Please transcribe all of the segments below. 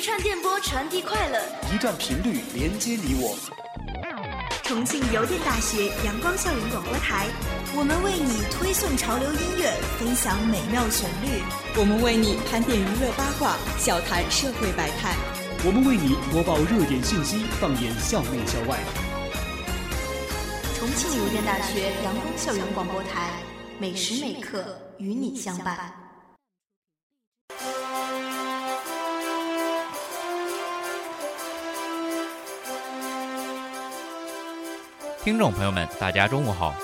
一串电波传递快乐，一段频率连接你我。重庆邮电大学阳光校园广播台，我们为你推送潮流音乐，分享美妙旋律；我们为你盘点娱乐八卦，笑谈社会百态；我们为你播报热点信息，放眼校内校外。重庆邮电大学阳光校园广播台，每时每刻与你相伴。听众朋友们，大家中午好，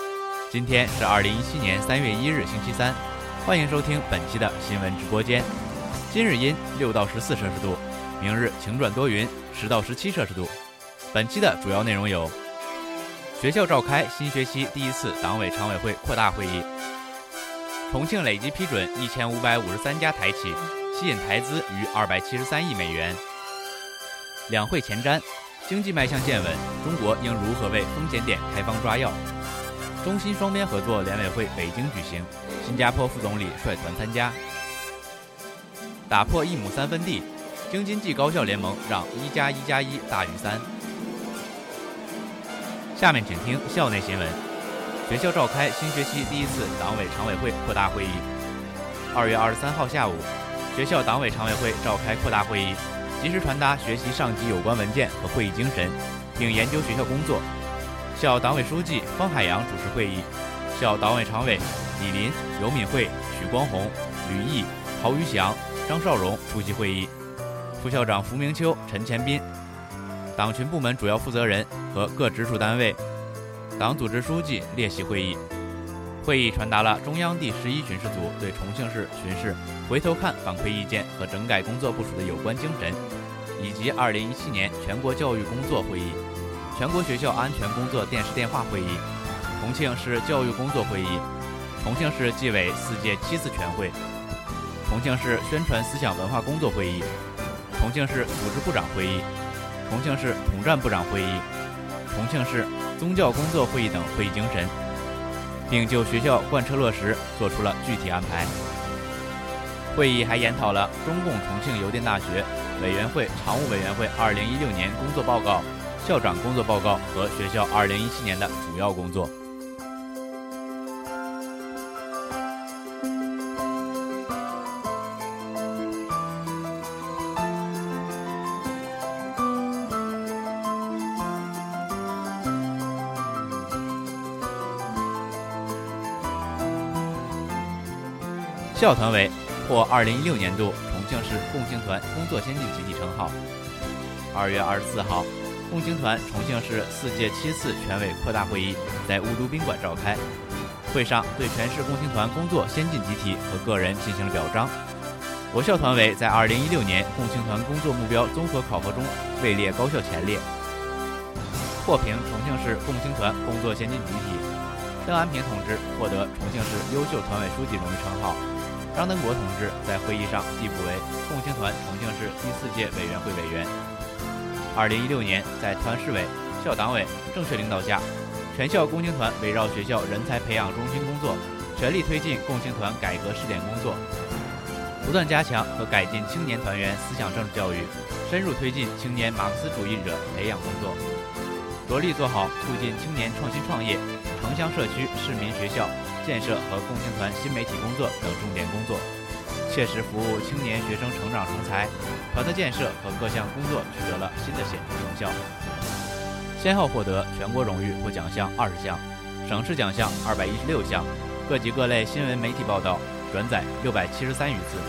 今天是二零一七年三月一日，星期三，欢迎收听本期的新闻直播间。今日阴六到十四摄氏度，明日晴转多云十到十七摄氏度。本期的主要内容有：学校召开新学期第一次党委常委会扩大会议；重庆累计批准一千五百五十三家台企，吸引台资逾二百七十三亿美元；两会前瞻。经济迈向见闻，中国应如何为风险点开方抓药？中新双边合作联委会北京举行，新加坡副总理率团参加。打破一亩三分地，京津冀高校联盟让一加一加一大于三。下面请听校内新闻：学校召开新学期第一次党委常委会扩大会议。二月二十三号下午，学校党委常委会召开扩大会议。及时传达学习上级有关文件和会议精神，并研究学校工作。校党委书记方海洋主持会议，校党委常委李林、尤敏慧、许光红、吕毅、陶宇翔、张少荣出席会议。副校长符明秋、陈前斌，党群部门主要负责人和各直属单位党组织书记列席会议。会议传达了中央第十一巡视组对重庆市巡视回头看反馈意见和整改工作部署的有关精神，以及二零一七年全国教育工作会议、全国学校安全工作电视电话会议、重庆市教育工作会议、重庆市纪委四届七次全会、重庆市宣传思想文化工作会议、重庆市组织部长会议、重庆市统战部长会议、重庆市宗教工作会议等会议精神。并就学校贯彻落实做出了具体安排。会议还研讨了中共重庆邮电大学委员会常务委员会2016年工作报告、校长工作报告和学校2017年的主要工作。校团委获2016年度重庆市共青团工作先进集体称号。2月24号，共青团重庆市四届七次全委扩大会议在雾都宾馆召开。会上对全市共青团工作先进集体和个人进行了表彰。我校团委在2016年共青团工作目标综合考核中位列高校前列，获评重庆市共青团工作先进集体。邓安平同志获得重庆市优秀团委书记荣誉称号。张登国同志在会议上递补为共青团重庆市第四届委员会委员。二零一六年，在团市委、校党委正确领导下，全校共青团围绕学校人才培养中心工作，全力推进共青团改革试点工作，不断加强和改进青年团员思想政治教育，深入推进青年马克思主义者培养工作，着力做好促进青年创新创业、城乡社区市民学校。建设和共青团新媒体工作等重点工作，切实服务青年学生成长成才，团的建设和各项工作取得了新的显著成效，先后获得全国荣誉或奖项二十项，省市奖项二百一十六项，各级各类新闻媒体报道转载六百七十三余次。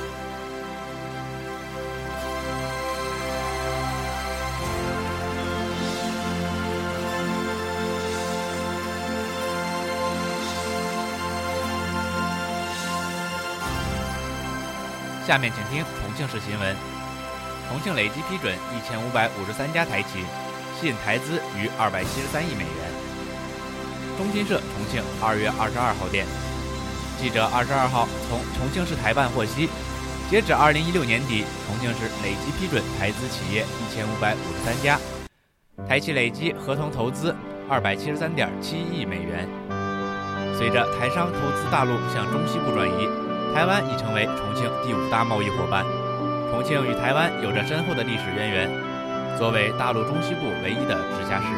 下面请听重庆市新闻：重庆累计批准一千五百五十三家台企，吸引台资逾二百七十三亿美元。中新社重庆二月二十二号电，记者二十二号从重庆市台办获悉，截止二零一六年底，重庆市累计批准台资企业一千五百五十三家，台企累计合同投资二百七十三点七亿美元。随着台商投资大陆向中西部转移。台湾已成为重庆第五大贸易伙伴。重庆与台湾有着深厚的历史渊源。作为大陆中西部唯一的直辖市，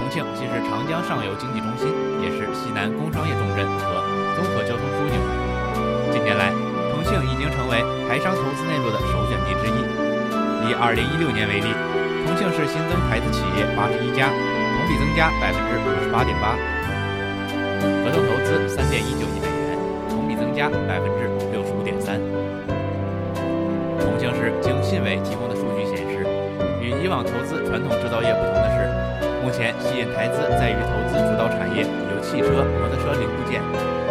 重庆既是长江上游经济中心，也是西南工商业重镇和综合交通枢纽。近年来，重庆已经成为台商投资内陆的首选地之一。以2016年为例，重庆市新增台资企业81家，同比增加58.8%，合同投资3.19亿美元，加百分之六十五点三。重庆市经信委提供的数据显示。与以往投资传统制造业不同的是，目前吸引台资在于投资主导产业由汽车、摩托车零部件、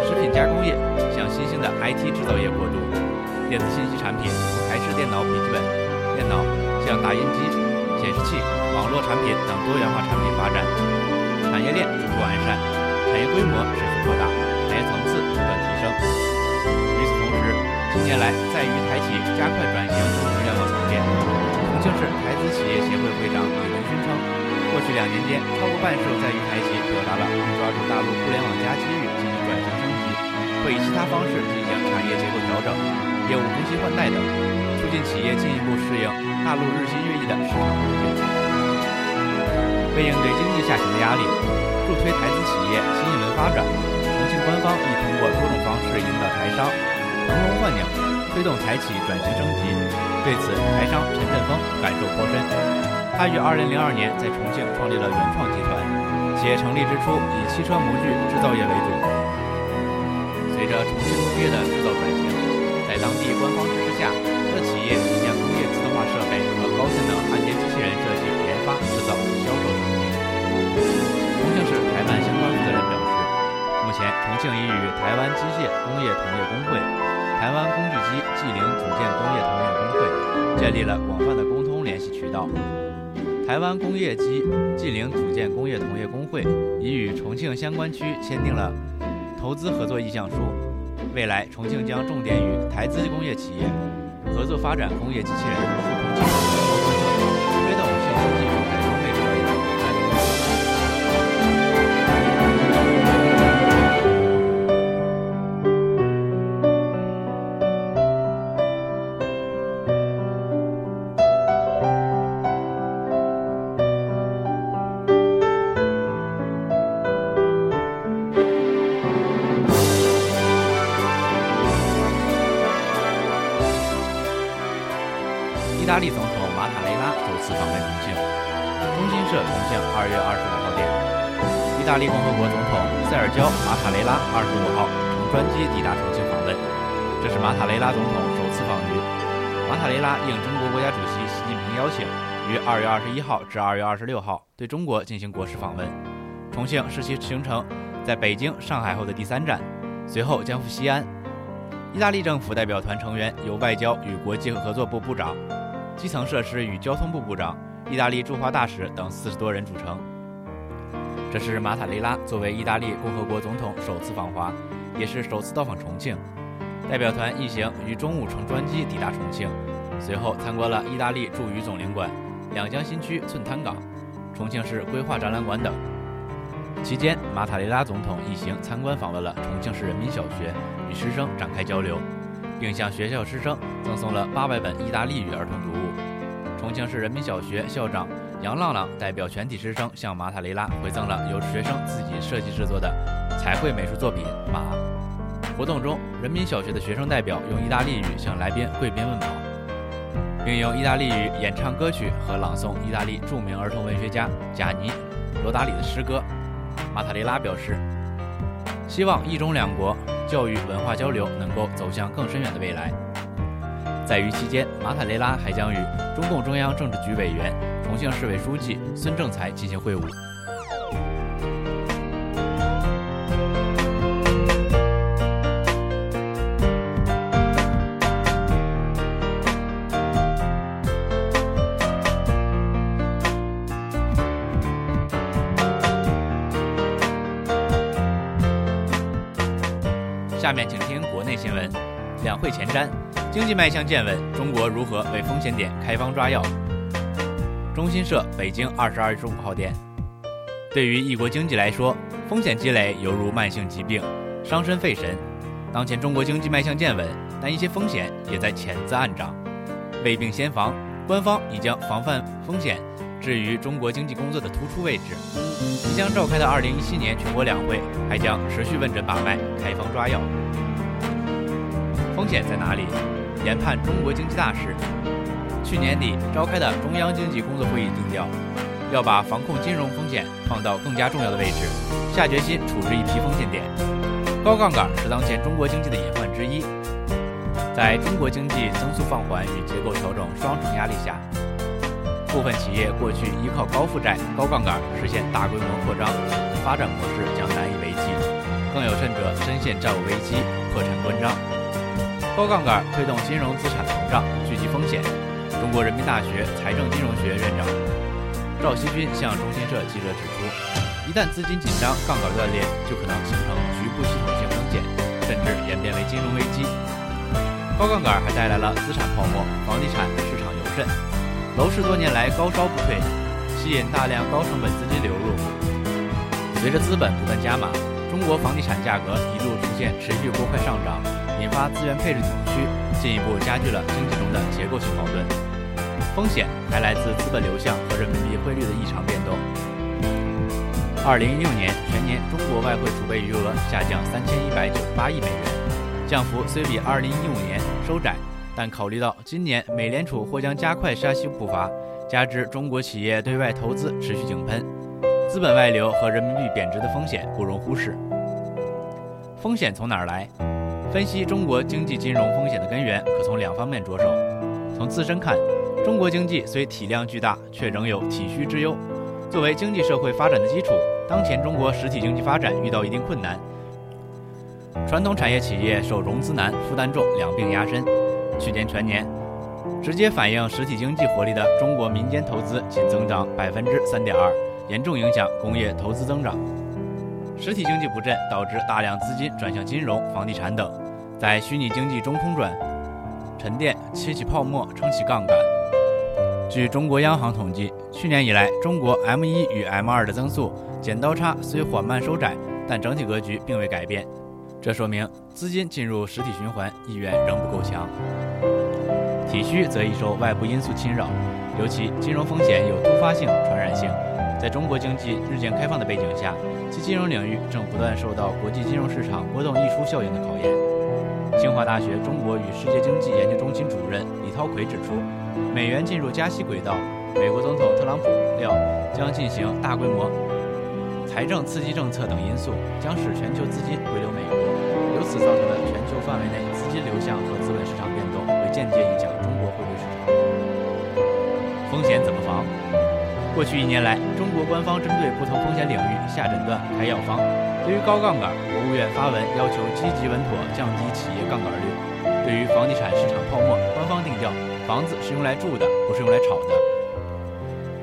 食品加工业向新兴的 IT 制造业过渡，电子信息产品从台式电脑、笔记本电脑向打印机、显示器、网络产品等多元化产品发展，产业链逐步完善，产业规模持续扩大，产业层次不断提升。近年来在渝台企加快转型互联网层面。重庆市台资企业协会会长李文勋称，过去两年间，超过半数在渝台企表达了抓住大陆互联网加机遇进行转型升级，或以其他方式进行产业结构调整、业务更新换代等，促进企业进一步适应大陆日新月异的市场环境。为应对经济下行的压力，助推台资企业新一轮发展，重庆官方亦通过多种方式引导台商腾笼换鸟，推动台企转型升级。对此，台商陈振峰感受颇深。他于2002年在重庆创立了原创集团，企业成立之初以汽车模具制造业为主。随着重庆工业的制造转型，在当地官方支持下，各企业已将工业自动化设备和高性能焊接机器人设计、研发、制造、销售升级。重庆市台办相关负责人表示，目前重庆已与台湾机械工业同业工会。台湾工具机技龄组建工业同业工会建立了广泛的沟通联系渠道。台湾工业机技龄组建工业同业工会已与重庆相关区签订了投资合作意向书。未来，重庆将重点与台资工业企业合作发展工业机器人、意大利总统马塔雷拉首次访问重庆。中新社重庆二月二十五号电，意大利共和国总统塞尔焦·马塔雷拉二十五号乘专机抵达重庆访问，这是马塔雷拉总统首次访渝。马塔雷拉应中国国家主席习近平邀请，于二月二十一号至二月二十六号对中国进行国事访问。重庆是其行程在北京、上海后的第三站，随后将赴西安。意大利政府代表团成员由外交与国际合作部部长。基层设施与交通部部长、意大利驻华大使等四十多人组成。这是马塔雷拉作为意大利共和国总统首次访华，也是首次到访重庆。代表团一行于中午乘专机抵达重庆，随后参观了意大利驻渝总领馆、两江新区寸滩港、重庆市规划展览馆等。期间，马塔雷拉总统一行参观访问了重庆市人民小学，与师生展开交流。并向学校师生赠送了八百本意大利语儿童读物。重庆市人民小学校长杨浪浪代表全体师生向马塔雷拉回赠了由学生自己设计制作的彩绘美术作品《马》。活动中，人民小学的学生代表用意大利语向来宾贵宾问好，并用意大利语演唱歌曲和朗诵意大利著名儿童文学家贾尼·罗达里的诗歌。马塔雷拉表示，希望一中两国。教育文化交流能够走向更深远的未来。在于期间，马塔雷拉还将与中共中央政治局委员、重庆市委书记孙政才进行会晤。下面请听国内新闻：两会前瞻，经济脉象见稳，中国如何为风险点开方抓药？中新社北京二十二十五号电，对于一国经济来说，风险积累犹如慢性疾病，伤身费神。当前中国经济迈向见稳，但一些风险也在潜滋暗长。未病先防，官方已将防范风险置于中国经济工作的突出位置。即将召开的二零一七年全国两会还将持续问诊把脉、开方抓药。风险在哪里？研判中国经济大势。去年底召开的中央经济工作会议定调，要把防控金融风险放到更加重要的位置，下决心处置一批风险点。高杠杆是当前中国经济的隐患之一。在中国经济增速放缓与结构调整双重压力下，部分企业过去依靠高负债、高杠杆实现大规模扩张，发展模式将难以为继。更有甚者，深陷债务危机、破产关张。高杠杆推动金融资产膨胀，聚集风险。中国人民大学财政金融学院院长赵锡军向中新社记者指出，一旦资金紧张、杠杆断裂，就可能形成局部系统性风险，甚至演变为金融危机。高杠杆还带来了资产泡沫，房地产市场尤甚，楼市多年来高烧不退，吸引大量高成本资金流入。随着资本不断加码，中国房地产价格一度出现持续过快上涨，发资源配置扭曲，进一步加剧了经济中的结构性矛盾。风险还来自资本流向和人民币汇率的异常变动。二零一六年全年中国外汇储备余额下降三千一百九十八亿美元。降幅虽比2015年收窄，但考虑到今年美联储或将加快加息步伐，加之中国企业对外投资持续井喷，资本外流和人民币贬值的风险不容忽视。风险从哪儿来？分析中国经济金融风险的根源，可从两方面着手。从自身看，中国经济虽体量巨大，却仍有体虚之忧。作为经济社会发展的基础，当前中国实体经济发展遇到一定困难。传统产业企业受融资难、负担重两病压身。去年全年，直接反映实体经济活力的中国民间投资仅增长百分之三点二，严重影响工业投资增长。实体经济不振，导致大量资金转向金融、房地产等，在虚拟经济中空转、沉淀、起起泡沫、撑起杠杆。据中国央行统计，去年以来，中国 M 一与 M 二的增速剪刀差虽缓慢收窄，但整体格局并未改变。这说明资金进入实体循环意愿仍不够强，体虚则易受外部因素侵扰，尤其金融风险有突发性、传染性。在中国经济日渐开放的背景下，其金融领域正不断受到国际金融市场波动溢出效应的考验。清华大学中国与世界经济研究中心主任李涛奎指出，美元进入加息轨道，美国总统特朗普料将进行大规模。财政刺激政策等因素将使全球资金回流美国，由此造成的全球范围内资金流向和资本市场变动，会间接影响过去一年来，中国官方针对不同风险领域下诊断、开药方。对于高杠杆，国务院发文要求积极稳妥降低企业杠杆率；对于房地产市场泡沫，官方定调，房子是用来住的，不是用来炒的。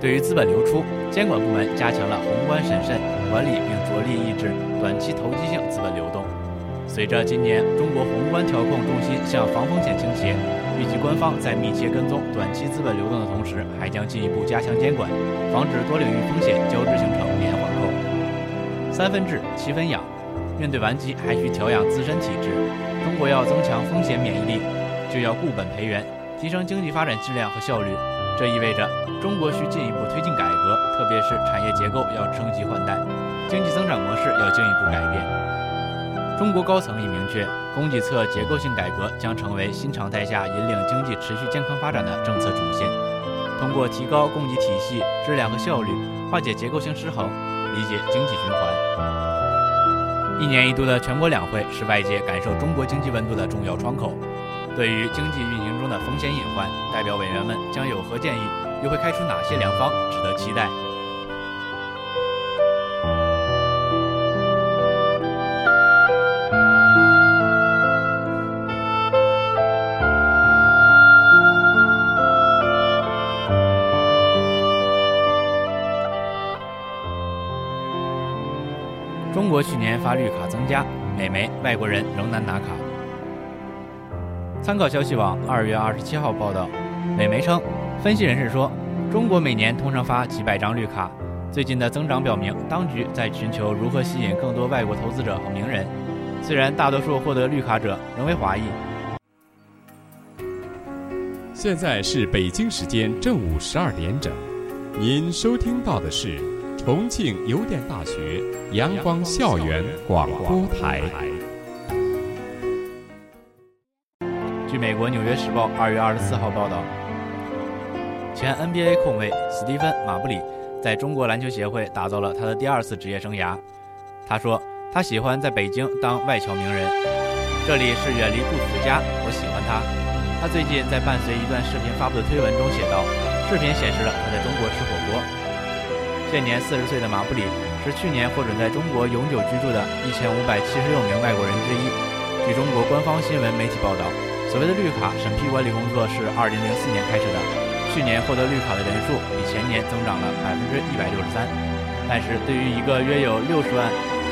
对于资本流出，监管部门加强了宏观审慎管理，并着力抑制短期投机性资本流动。随着今年中国宏观调控重心向防风险倾斜，预计官方在密切跟踪短期资本流动的同时，还将进一步加强监管，防止多领域风险交织形成连环扣。三分治，七分养。面对顽疾，还需调养自身体质。中国要增强风险免疫力，就要固本培元，提升经济发展质量和效率。这意味着中国需进一步推进改革，特别是产业结构要升级换代，经济增长模式要进一步改变。中国高层已明确，供给侧结构性改革将成为新常态下引领经济持续健康发展的政策主线。通过提高供给体系质量和效率，化解结构性失衡，理解经济循环。一年一度的全国两会是外界感受中国经济温度的重要窗口。对于经济运行中的风险隐患，代表委员们将有何建议？又会开出哪些良方？值得期待。发绿卡增加，美媒外国人仍难拿卡。参考消息网二月二十七号报道，美媒称，分析人士说，中国每年通常发几百张绿卡，最近的增长表明，当局在寻求如何吸引更多外国投资者和名人。虽然大多数获得绿卡者仍为华裔。现在是北京时间正午十二点整，您收听到的是重庆邮电大学阳光校园广播台。据美国《纽约时报》二月二十四号报道，前 NBA 控卫斯蒂芬·马布里在中国篮球协会打造了他的第二次职业生涯。他说：“他喜欢在北京当外侨名人，这里是远离故土的家，我喜欢他。”他最近在伴随一段视频发布的推文中写道：“视频显示了他在中国吃火锅。”现年四十岁的马布里是去年获准在中国永久居住的一千五百七十六名外国人之一。据中国官方新闻媒体报道。所谓的绿卡审批管理工作是2004年开始的，去年获得绿卡的人数比前年增长了百分之一百六十三。但是对于一个约有六十万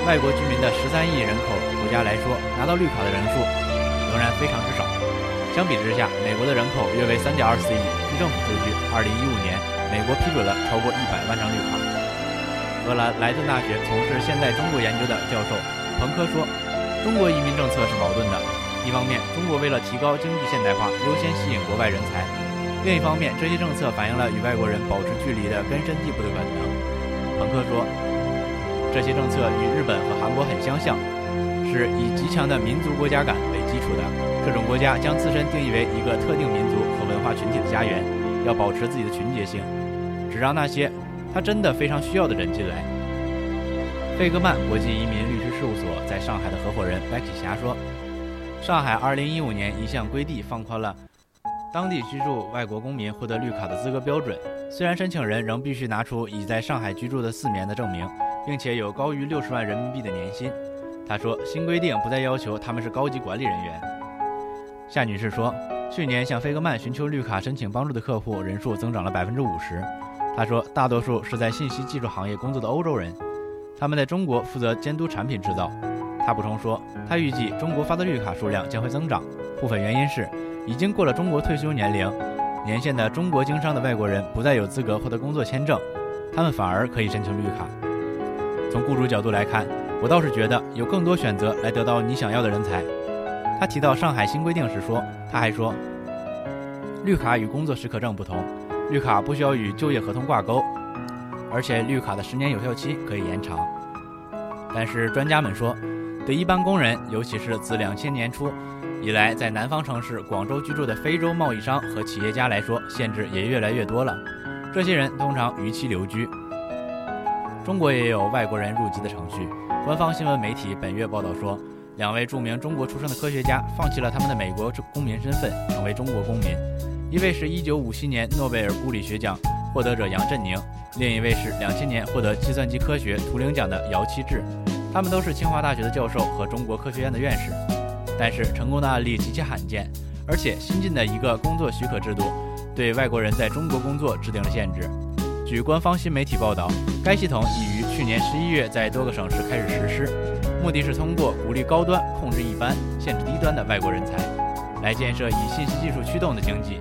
外国居民的十三亿人口国家来说，拿到绿卡的人数仍然非常之少。相比之下，美国的人口约为三点二四亿。据政府数据，2015年美国批准了超过一百万张绿卡。荷兰莱顿大学从事现代中国研究的教授彭科说：“中国移民政策是矛盾的。”一方面，中国为了提高经济现代化，优先吸引国外人才；另一方面，这些政策反映了与外国人保持距离的根深蒂固的本能。彭科说，这些政策与日本和韩国很相像，是以极强的民族国家感为基础的。这种国家将自身定义为一个特定民族和文化群体的家园，要保持自己的群结性，只让那些他真的非常需要的人进来。费格曼国际移民律师事务所在上海的合伙人白启霞说。上海2015年一项规定放宽了当地居住外国公民获得绿卡的资格标准，虽然申请人仍必须拿出已在上海居住的四年的证明，并且有高于六十万人民币的年薪。他说，新规定不再要求他们是高级管理人员。夏女士说，去年向费格曼寻求绿卡申请帮助的客户人数增长了百分之五十。他说，大多数是在信息技术行业工作的欧洲人，他们在中国负责监督产品制造。他补充说，他预计中国发的绿卡数量将会增长，部分原因是已经过了中国退休年龄年限的中国经商的外国人不再有资格获得工作签证，他们反而可以申请绿卡。从雇主角度来看，我倒是觉得有更多选择来得到你想要的人才。他提到上海新规定时说，他还说，绿卡与工作许可证不同，绿卡不需要与就业合同挂钩，而且绿卡的十年有效期可以延长。但是专家们说。对一般工人，尤其是自两千年初以来在南方城市广州居住的非洲贸易商和企业家来说，限制也越来越多了。这些人通常逾期留居。中国也有外国人入籍的程序。官方新闻媒体本月报道说，两位著名中国出生的科学家放弃了他们的美国公民身份，成为中国公民。一位是一九五七年诺贝尔物理学奖获得者杨振宁，另一位是两千年获得计算机科学图灵奖的姚期智。他们都是清华大学的教授和中国科学院的院士，但是成功的案例极其罕见，而且新进的一个工作许可制度对外国人在中国工作制定了限制。据官方新媒体报道，该系统已于去年十一月在多个省市开始实施，目的是通过鼓励高端、控制一般、限制低端的外国人才，来建设以信息技术驱动的经济。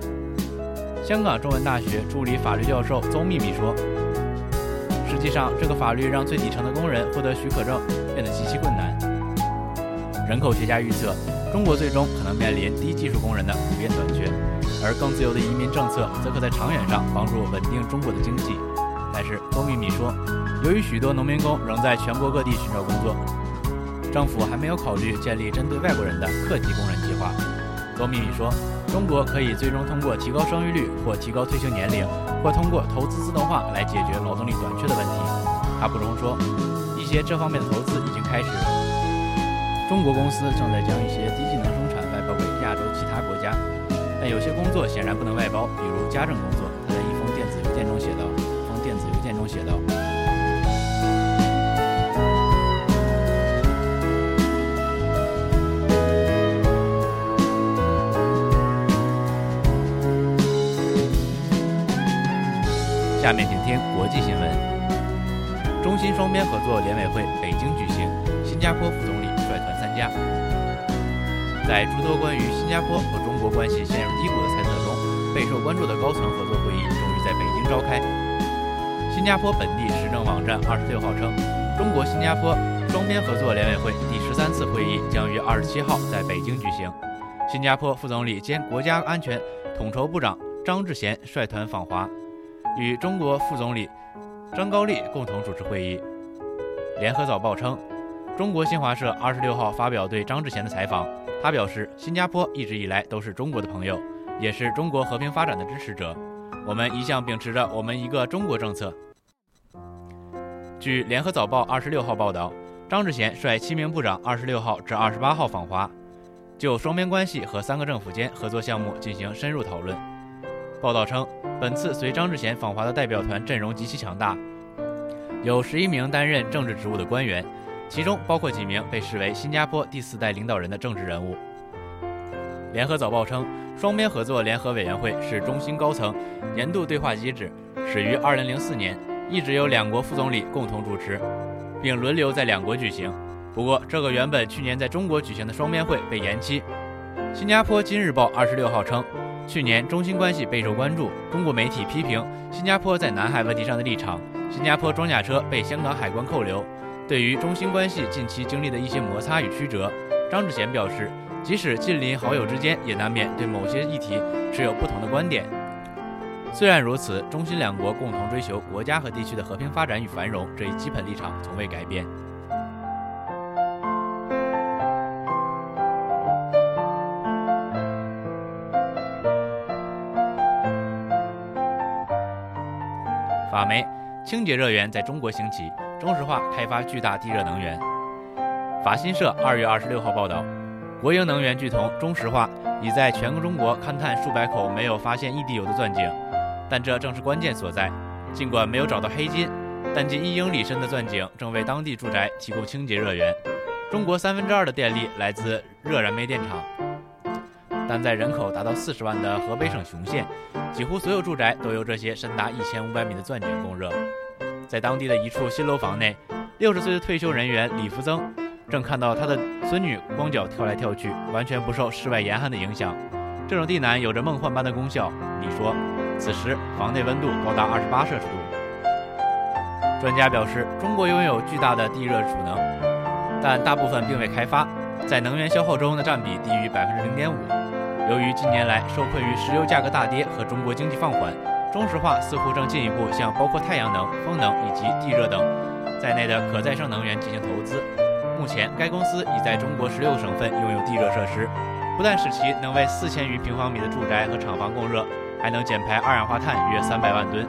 香港中文大学助理法律教授邹秘密说。实际上，这个法律让最底层的工人获得许可证变得极其困难。人口学家预测，中国最终可能面临低技术工人的普遍短缺，而更自由的移民政策则可在长远上帮助稳定中国的经济。但是，邹秘密说，由于许多农民工仍在全国各地寻找工作，政府还没有考虑建立针对外国人的客级工人计划。邹秘密说。中国可以最终通过提高生育率，或提高退休年龄，或通过投资自动化来解决劳动力短缺的问题。他补充说，一些这方面的投资已经开始。中国公司正在将一些低技能生产外包给亚洲其他国家，但有些工作显然不能外包，比如家政工作。他在一封电子邮件中写道：“一封电子邮件中写道。”下面请听国际新闻。中新双边合作联委会北京举行，新加坡副总理率团参加。在诸多关于新加坡和中国关系陷入低谷的猜测中，备受关注的高层合作会议终于在北京召开。新加坡本地时政网站二十六号称，中国新加坡双边合作联委会第十三次会议将于二十七号在北京举行。新加坡副总理兼国家安全。统筹部长张志贤率团访华，与中国副总理张高丽共同主持会议。联合早报称，中国新华社二十六号发表对张志贤的采访，他表示，新加坡一直以来都是中国的朋友，也是中国和平发展的支持者。我们一向秉持着我们一个中国政策。据联合早报二十六号报道，张志贤率七名部长二十六号至二十八号访华，就双边关系和三个政府间合作项目进行深入讨论。报道称，本次随张志贤访华的代表团阵容极其强大，有十一名担任政治职务的官员，其中包括几名被视为新加坡第四代领导人的政治人物。联合早报称，双边合作联合委员会是中新高层年度对话机制，始于二零零四年，一直由两国副总理共同主持，并轮流在两国举行。不过，这个原本去年在中国举行的双边会被延期。新加坡今日报二十六号称，去年中新关系备受关注，中国媒体批评新加坡在南海问题上的立场，新加坡装甲车被香港海关扣留。对于中新关系近期经历的一些摩擦与曲折，张志贤表示。即使近邻好友之间，也难免对某些议题持有不同的观点。虽然如此，中新两国共同追求国家和地区的和平发展与繁荣这一基本立场从未改变。法媒：清洁热源在中国兴起，中石化开发巨大地热能源。法新社二月二十六号报道。国营能源巨头中石化已在全中国勘探数百口没有发现异地油的钻井，但这正是关键所在。尽管没有找到黑金，但近一英里深的钻井正为当地住宅提供清洁热源。中国三分之二的电力来自热燃煤电厂，但在人口达到四十万的河北省雄县，几乎所有住宅都由这些深达一千五百米的钻井供热。在当地的一处新楼房内，六十岁的退休人员李福增。正看到他的孙女光脚跳来跳去，完全不受室外严寒的影响。这种地暖有着梦幻般的功效。李说，此时房内温度高达二十八摄氏度。专家表示，中国拥有巨大的地热储能，但大部分并未开发，在能源消耗中的占比低于百分之零点五。由于近年来受困于石油价格大跌和中国经济放缓，中石化似乎正进一步向包括太阳能、风能以及地热等在内的可再生能源进行投资。目前，该公司已在中国十六省份拥有地热设施，不但使其能为四千余平方米的住宅和厂房供热，还能减排二氧化碳约三百万吨。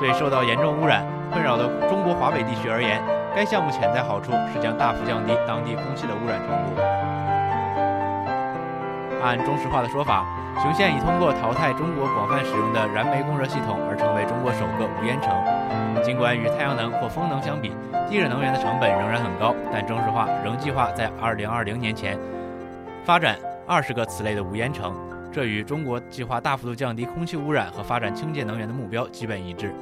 对受到严重污染困扰的中国华北地区而言，该项目潜在好处是将大幅降低当地空气的污染程度。按中石化的说法，雄县已通过淘汰中国广泛使用的燃煤供热系统而成为中国首个无烟城。尽管与太阳能或风能相比，地热能源的成本仍然很高，但中石化仍计划在2020年前发展二十个此类的无烟城，这与中国计划大幅度降低空气污染和发展清洁能源的目标基本一致。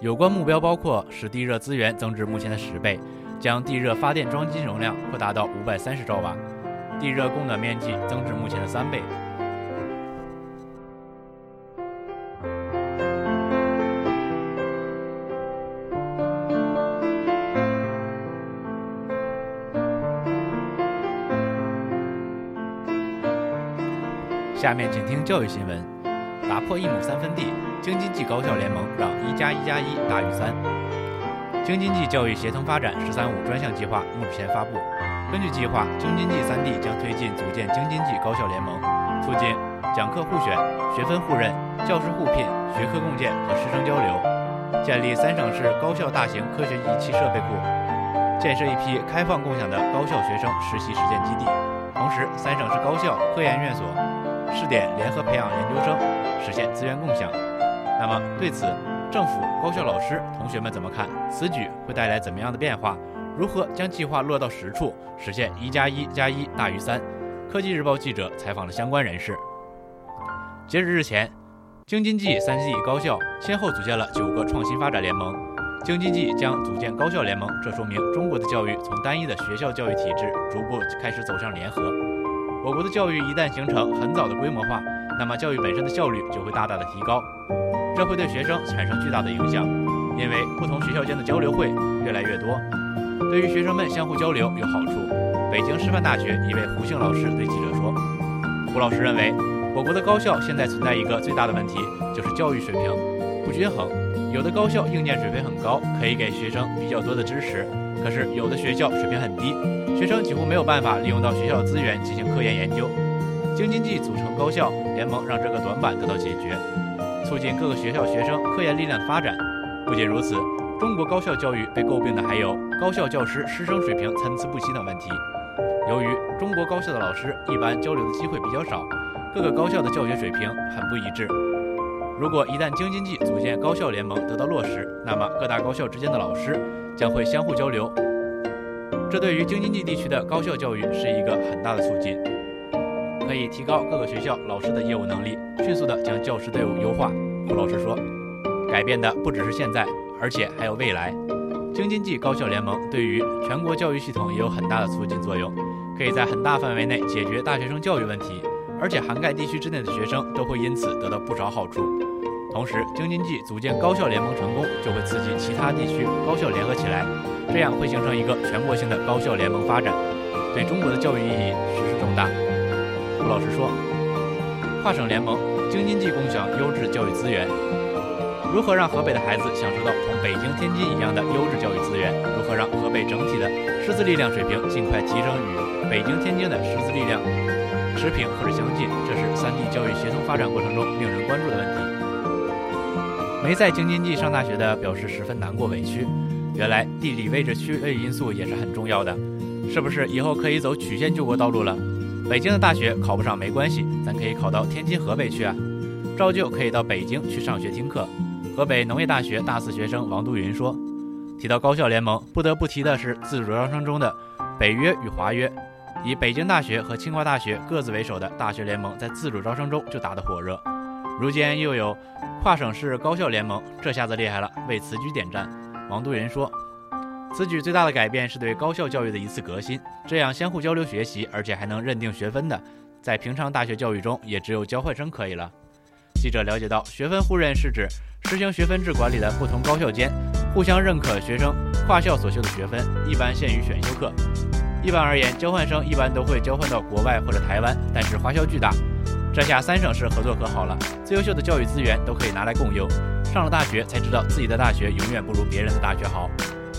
有关目标包括使地热资源增至目前的十倍，将地热发电装机容量扩大到五百三十兆瓦，地热供暖面积增至目前的三倍。下面请听教育新闻：打破一亩三分地，京津冀高校联盟让一加一加一大于三。京津冀教育协同发展“十三五”专项计划目前发布。根据计划，京津冀三地将推进组建京津冀高校联盟，促进讲课互选、学分互认、教师互聘、学科共建和师生交流，建立三省市高校大型科学仪器设备库，建设一批开放共享的高校学生实习实践基地。同时，三省市高校、科研院所。试点联合培养研究生，实现资源共享。那么对此，政府、高校老师、同学们怎么看？此举会带来怎么样的变化？如何将计划落到实处，实现一加一加一大于三？科技日报记者采访了相关人士。截止日前，京津冀三地高校先后组建了九个创新发展联盟。京津冀将组建高校联盟，这说明中国的教育从单一的学校教育体制逐步开始走向联合。我国的教育一旦形成很早的规模化，那么教育本身的效率就会大大的提高，这会对学生产生巨大的影响，因为不同学校间的交流会越来越多，对于学生们相互交流有好处。北京师范大学一位胡姓老师对记者说：“胡老师认为，我国的高校现在存在一个最大的问题，就是教育水平不均衡。有的高校硬件水平很高，可以给学生比较多的支持；可是有的学校水平很低，学生几乎没有办法利用到学校资源进行科研研究。京津冀组成高校联盟，让这个短板得到解决，促进各个学校学生科研力量的发展。不仅如此，中国高校教育被诟病的还有高校教师师生水平参差不齐等问题。由于中国高校的老师一般交流的机会比较少，各个高校的教学水平很不一致。如果一旦京津冀组建高校联盟得到落实，那么各大高校之间的老师将会相互交流，这对于京津冀地区的高校教育是一个很大的促进，可以提高各个学校老师的业务能力，迅速的将教师队伍优化。胡老师说，改变的不只是现在，而且还有未来。京津冀高校联盟对于全国教育系统也有很大的促进作用，可以在很大范围内解决大学生教育问题。而且涵盖地区之内的学生都会因此得到不少好处。同时，京津冀组建高校联盟成功，就会刺激其他地区高校联合起来，这样会形成一个全国性的高校联盟发展，对中国的教育意义实施重大。顾老师说，跨省联盟，京津冀共享优质教育资源。如何让河北的孩子享受到同北京、天津一样的优质教育资源？如何让河北整体的师资力量水平尽快提升与北京、天津的师资力量？持平或者相近，这是三地教育协同发展过程中令人关注的问题。没在京津冀上大学的表示十分难过委屈。原来地理位置区位因素也是很重要的，是不是以后可以走曲线救国道路了？北京的大学考不上没关系，咱可以考到天津、河北去啊。照旧可以到北京去上学听课。河北农业大学大四学生王都云说：“提到高校联盟，不得不提的是自主招生中的北约与华约。”以北京大学和清华大学各自为首的大学联盟在自主招生中就打得火热，如今又有跨省市高校联盟，这下子厉害了，为此举点赞。王都云说：“此举最大的改变是对高校教育的一次革新，这样相互交流学习，而且还能认定学分的，在平常大学教育中也只有交换生可以了。”记者了解到，学分互认是指实行学分制管理的不同高校间互相认可学生跨校所修的学分，一般限于选修课。一般而言，交换生一般都会交换到国外或者台湾，但是花销巨大。这下三省市合作可好了，最优秀的教育资源都可以拿来共用。上了大学才知道自己的大学永远不如别人的大学好。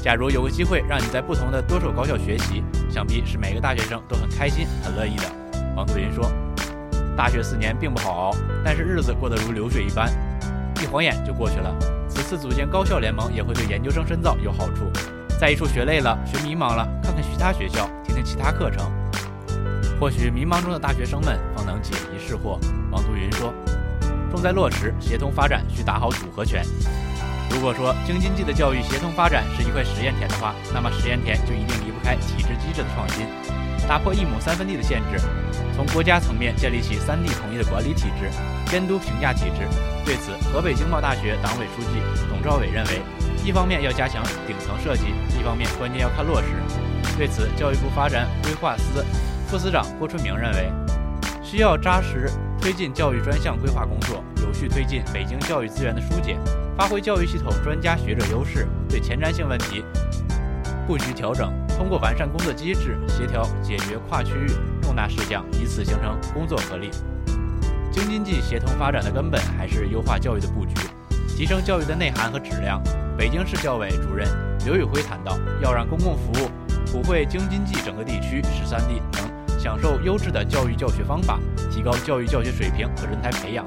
假如有个机会让你在不同的多所高校学习，想必是每个大学生都很开心、很乐意的。王祖云说：“大学四年并不好熬，但是日子过得如流水一般，一晃眼就过去了。此次组建高校联盟也会对研究生深造有好处。在一处学累了、学迷茫了，看看其他学校。”听听其他课程，或许迷茫中的大学生们方能解疑释惑。王都云说：“重在落实协同发展，需打好组合拳。如果说京津冀的教育协同发展是一块实验田的话，那么实验田就一定离不开体制机制的创新，打破一亩三分地的限制，从国家层面建立起三地统一的管理体制、监督评价体制。对此，河北经贸大学党委书记董兆伟认为，一方面要加强顶层设计，一方面关键要看落实。”对此，教育部发展规划司副司长郭春明认为，需要扎实推进教育专项规划工作，有序推进北京教育资源的疏解，发挥教育系统专家学者优势，对前瞻性问题布局调整，通过完善工作机制，协调解决跨区域重大事项，以此形成工作合力。京津冀协同发展的根本还是优化教育的布局，提升教育的内涵和质量。北京市教委主任刘宇辉谈到，要让公共服务。普惠京津冀整个地区十三地能享受优质的教育教学方法，提高教育教学水平和人才培养。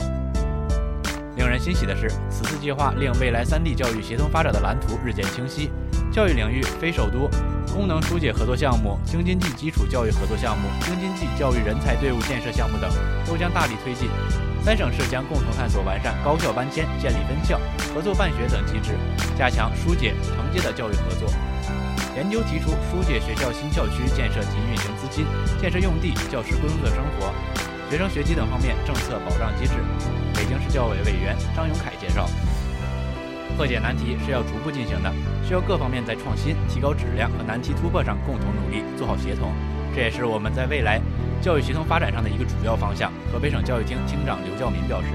令人欣喜的是，此次计划令未来三地教育协同发展的蓝图日渐清晰。教育领域非首都功能疏解合作项目、京津冀基础教育合作项目、京津冀教育人才队伍建设项目等都将大力推进。三省市将共同探索完善高校搬迁、建立分校、合作办学等机制，加强疏解承接的教育合作。研究提出疏解学校新校区建设及运行资金、建设用地、教师工作生活、学生学籍等方面政策保障机制。北京市教委委员张永凯介绍，破解难题是要逐步进行的，需要各方面在创新、提高质量和难题突破上共同努力，做好协同。这也是我们在未来教育协同发展上的一个主要方向。河北省教育厅厅长刘教民表示。